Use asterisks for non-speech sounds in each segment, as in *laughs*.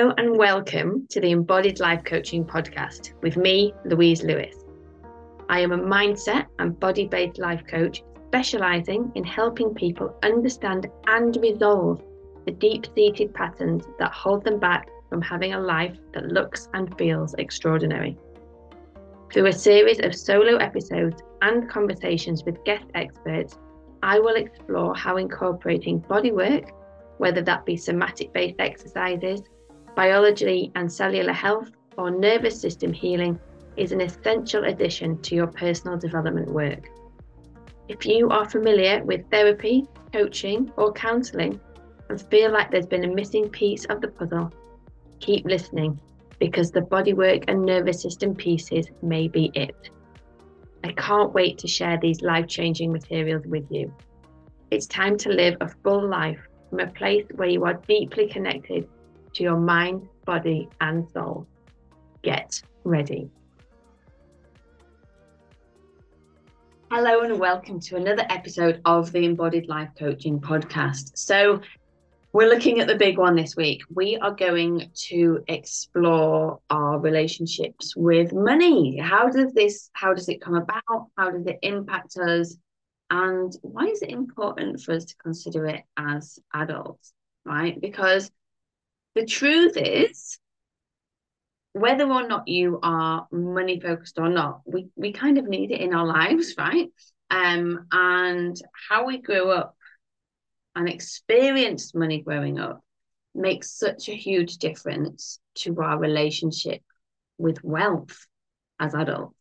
Hello and welcome to the Embodied Life Coaching Podcast with me, Louise Lewis. I am a mindset and body based life coach specializing in helping people understand and resolve the deep seated patterns that hold them back from having a life that looks and feels extraordinary. Through a series of solo episodes and conversations with guest experts, I will explore how incorporating body work, whether that be somatic based exercises, biology and cellular health, or nervous system healing, is an essential addition to your personal development work. If you are familiar with therapy, coaching, or counselling and feel like there's been a missing piece of the puzzle, keep listening because the bodywork and nervous system pieces may be it. I can't wait to share these life changing materials with you. It's time to live a full life from a place where you are deeply connected to your mind, body, and soul. Get ready. Hello, and welcome to another episode of the Embodied Life Coaching Podcast. So, we're looking at the big one this week. We are going to explore our relationships with money. How does this how does it come about? How does it impact us? And why is it important for us to consider it as adults, right? Because the truth is whether or not you are money focused or not, we, we kind of need it in our lives, *laughs* right? Um, and how we grew up and experienced money growing up makes such a huge difference to our relationship with wealth as adults.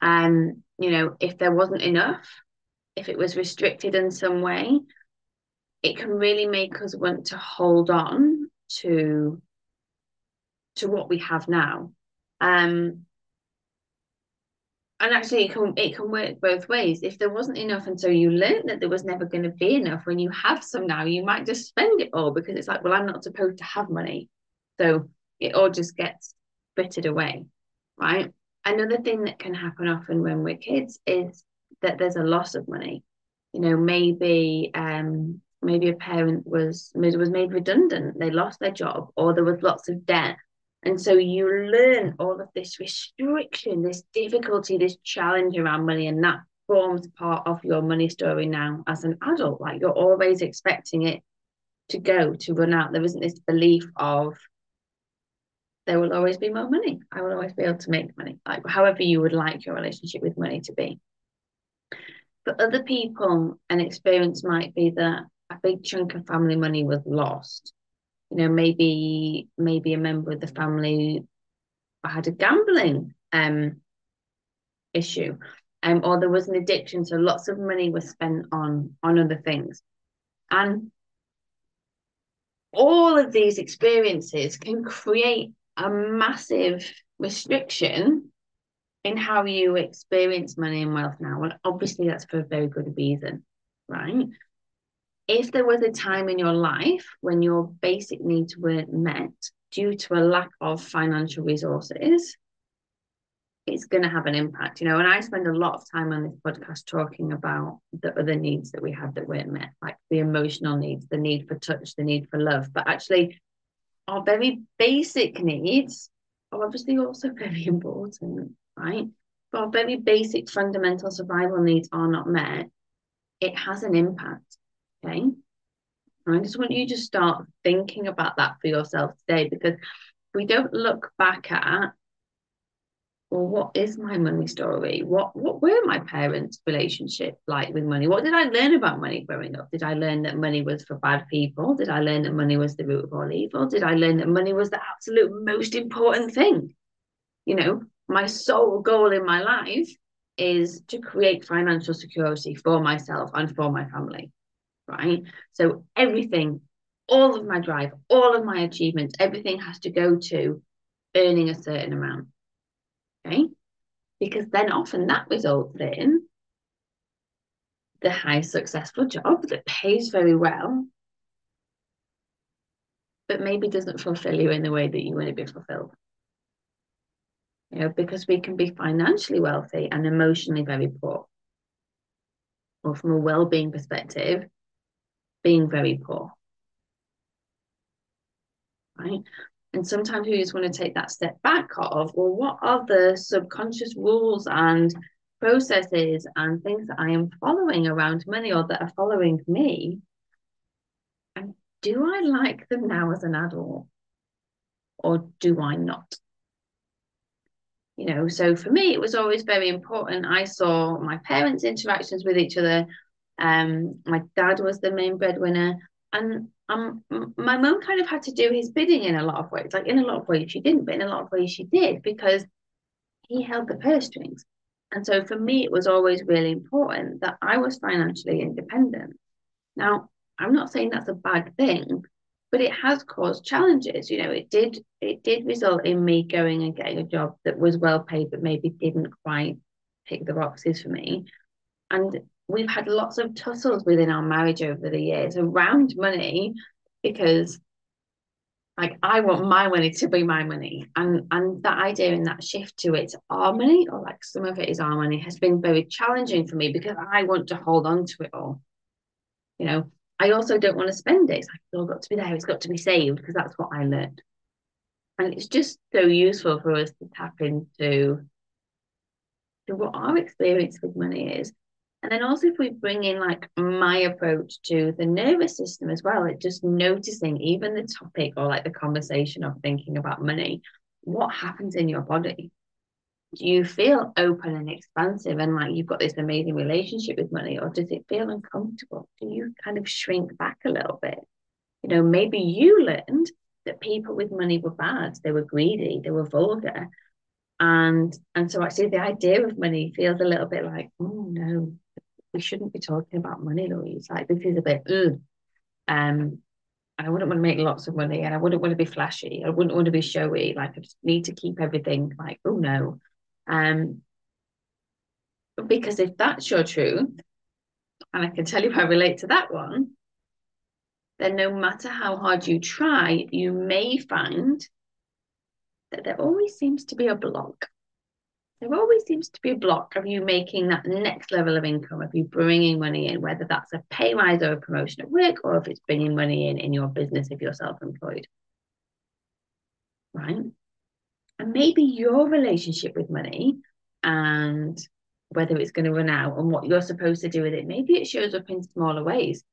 And, um, you know, if there wasn't enough, if it was restricted in some way, it can really make us want to hold on to to what we have now. Um, and actually it can it can work both ways. If there wasn't enough and so you learned that there was never going to be enough when you have some now you might just spend it all because it's like well i'm not supposed to have money. So it all just gets frittered away right? Another thing that can happen often when we're kids is that there's a loss of money. You know maybe um maybe a parent was was made redundant they lost their job or there was lots of debt and so you learn all of this restriction, this difficulty, this challenge around money, and that forms part of your money story now as an adult. Like you're always expecting it to go, to run out. There isn't this belief of there will always be more money. I will always be able to make money, like however you would like your relationship with money to be. For other people, an experience might be that a big chunk of family money was lost. You know maybe maybe a member of the family had a gambling um issue um or there was an addiction so lots of money was spent on on other things. And all of these experiences can create a massive restriction in how you experience money and wealth now. And obviously that's for a very good reason right if there was a time in your life when your basic needs weren't met due to a lack of financial resources, it's going to have an impact, you know. And I spend a lot of time on this podcast talking about the other needs that we had that weren't met, like the emotional needs, the need for touch, the need for love. But actually, our very basic needs are obviously also *laughs* very important, right? But our very basic fundamental survival needs are not met, it has an impact. I just want you to start thinking about that for yourself today because we don't look back at, well, what is my money story? What what were my parents' relationship like with money? What did I learn about money growing up? Did I learn that money was for bad people? Did I learn that money was the root of all evil? Did I learn that money was the absolute most important thing? You know, my sole goal in my life is to create financial security for myself and for my family right? So everything, all of my drive, all of my achievements, everything has to go to earning a certain amount. Okay. Because then often that results in the high successful job that pays very well, but maybe doesn't fulfill you in the way that you want to be fulfilled. You know, because we can be financially wealthy and emotionally very poor. Or from a well-being perspective, being very poor. Right. And sometimes we just want to take that step back of, well, what are the subconscious rules and processes and things that I am following around money or that are following me? And do I like them now as an adult? Or do I not? You know, so for me, it was always very important. I saw my parents' interactions with each other. Um, my dad was the main breadwinner, and um, my mum kind of had to do his bidding in a lot of ways. Like in a lot of ways, she didn't, but in a lot of ways, she did because he held the purse strings. And so for me, it was always really important that I was financially independent. Now, I'm not saying that's a bad thing, but it has caused challenges. You know, it did it did result in me going and getting a job that was well paid, but maybe didn't quite tick the boxes for me. And we've had lots of tussles within our marriage over the years around money because like I want my money to be my money. And and that idea and that shift to it's our money, or like some of it is our money, has been very challenging for me because I want to hold on to it all. You know, I also don't want to spend it. It's like it's all got to be there, it's got to be saved, because that's what I learned. And it's just so useful for us to tap into to what our experience with money is and then also if we bring in like my approach to the nervous system as well, like just noticing even the topic or like the conversation of thinking about money, what happens in your body? Do you feel open and expansive and like you've got this amazing relationship with money, or does it feel uncomfortable? Do you kind of shrink back a little bit? You know, maybe you learned that people with money were bad, they were greedy, they were vulgar. And and so actually the idea of money feels a little bit like, oh no, we shouldn't be talking about money, Louise. Like this is a bit, ugh. um, I wouldn't want to make lots of money, and I wouldn't want to be flashy. I wouldn't want to be showy. Like I just need to keep everything like, oh no, um, because if that's your truth, and I can tell you I relate to that one, then no matter how hard you try, you may find that there always seems to be a block there always seems to be a block of you making that next level of income, of you bringing money in, whether that's a pay rise or a promotion at work, or if it's bringing money in in your business if you're self employed. Right? And maybe your relationship with money and whether it's going to run out and what you're supposed to do with it, maybe it shows up in smaller ways.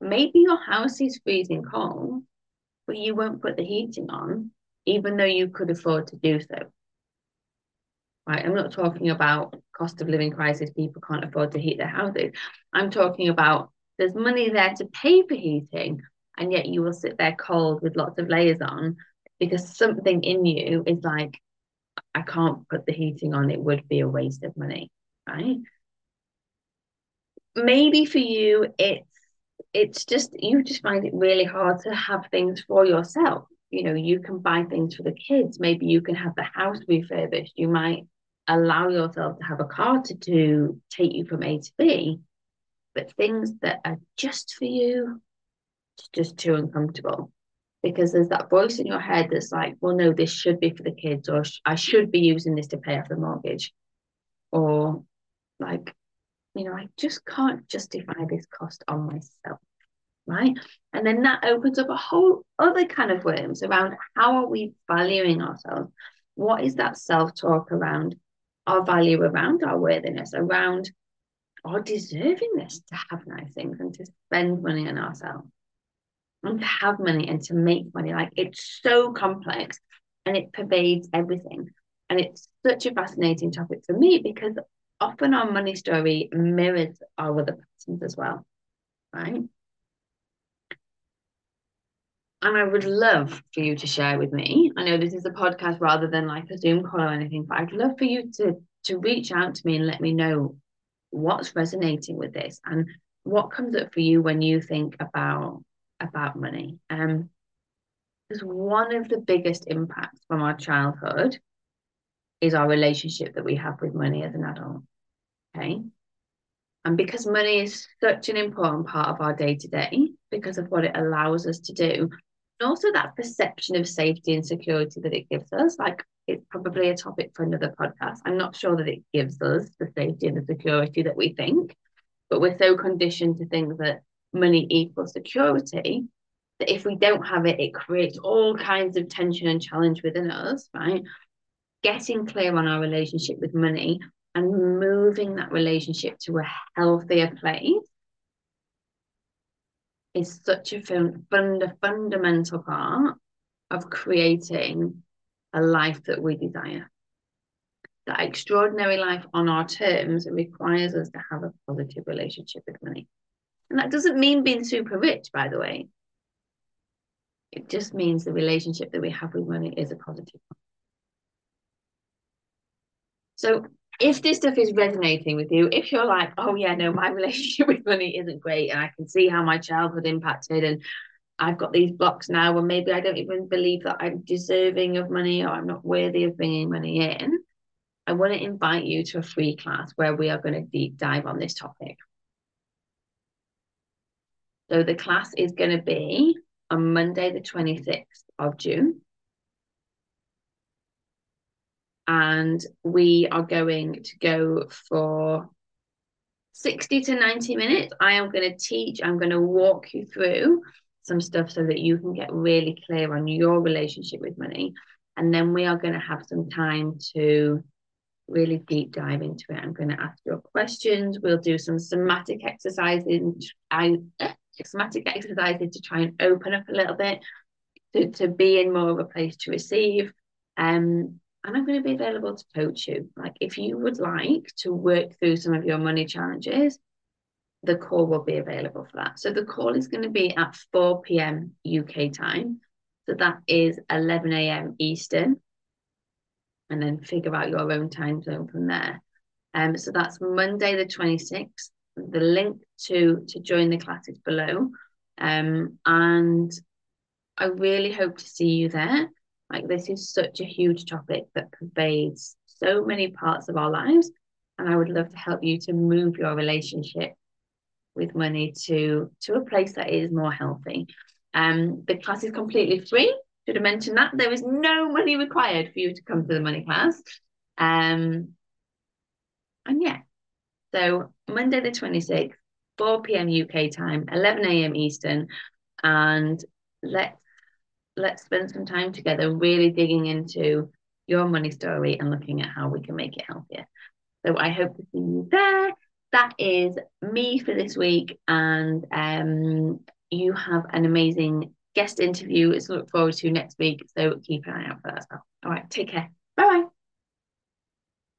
Maybe your house is freezing cold, but you won't put the heating on, even though you could afford to do so right? I'm not talking about cost of living crisis, people can't afford to heat their houses. I'm talking about there's money there to pay for heating, and yet you will sit there cold with lots of layers on because something in you is like, I can't put the heating on, it would be a waste of money, right? Maybe for you, it's it's just you just find it really hard to have things for yourself. You know, you can buy things for the kids. Maybe you can have the house refurbished. You might allow yourself to have a car to do take you from A to B, but things that are just for you, it's just too uncomfortable because there's that voice in your head that's like, well, no, this should be for the kids, or I should be using this to pay off the mortgage, or like, you know, I just can't justify this cost on myself. Right. And then that opens up a whole other kind of worms around how are we valuing ourselves? What is that self talk around our value around our worthiness, around our deservingness to have nice things and to spend money on ourselves and to have money and to make money. Like it's so complex and it pervades everything. And it's such a fascinating topic for me because often our money story mirrors our other patterns as well. Right. And I would love for you to share with me. I know this is a podcast rather than like a Zoom call or anything, but I'd love for you to to reach out to me and let me know what's resonating with this and what comes up for you when you think about about money. Um, because one of the biggest impacts from our childhood is our relationship that we have with money as an adult. Okay. And because money is such an important part of our day to day, because of what it allows us to do, and also that perception of safety and security that it gives us. Like it's probably a topic for another podcast. I'm not sure that it gives us the safety and the security that we think, but we're so conditioned to think that money equals security that if we don't have it, it creates all kinds of tension and challenge within us, right? Getting clear on our relationship with money and moving that relationship to a healthier place is such a fund- fundamental part of creating a life that we desire. That extraordinary life on our terms requires us to have a positive relationship with money. And that doesn't mean being super rich, by the way. It just means the relationship that we have with money is a positive one. So if this stuff is resonating with you, if you're like, oh yeah, no, my *laughs* relationship with money isn't great, and I can see how my childhood impacted, and I've got these blocks now, and maybe I don't even believe that I'm deserving of money or I'm not worthy of bringing money in. I want to invite you to a free class where we are going to deep dive on this topic. So the class is going to be on Monday, the 26th of June. And we are going to go for 60 to 90 minutes. I am going to teach, I'm going to walk you through some stuff so that you can get really clear on your relationship with money. And then we are going to have some time to really deep dive into it. I'm going to ask your questions. We'll do some somatic exercises. I somatic exercises to try and open up a little bit, to, to be in more of a place to receive. Um, and I'm going to be available to coach you. Like if you would like to work through some of your money challenges, the call will be available for that. So the call is going to be at 4 p.m. UK time. So that is 11 a.m. Eastern. And then figure out your own time zone from there. Um, so that's Monday the 26th the link to to join the class is below. Um, and I really hope to see you there. Like this is such a huge topic that pervades so many parts of our lives, and I would love to help you to move your relationship with money to to a place that is more healthy. Um, the class is completely free. Should have mentioned that there is no money required for you to come to the money class. Um, and yeah, so Monday the 26th, 4 p.m. UK time, 11 a.m. Eastern, and let's let's spend some time together really digging into your money story and looking at how we can make it healthier. So I hope to see you there. That is me for this week, and um, you have an amazing guest interview to look forward to next week. So keep an eye out for that as well. All right, take care. Bye bye.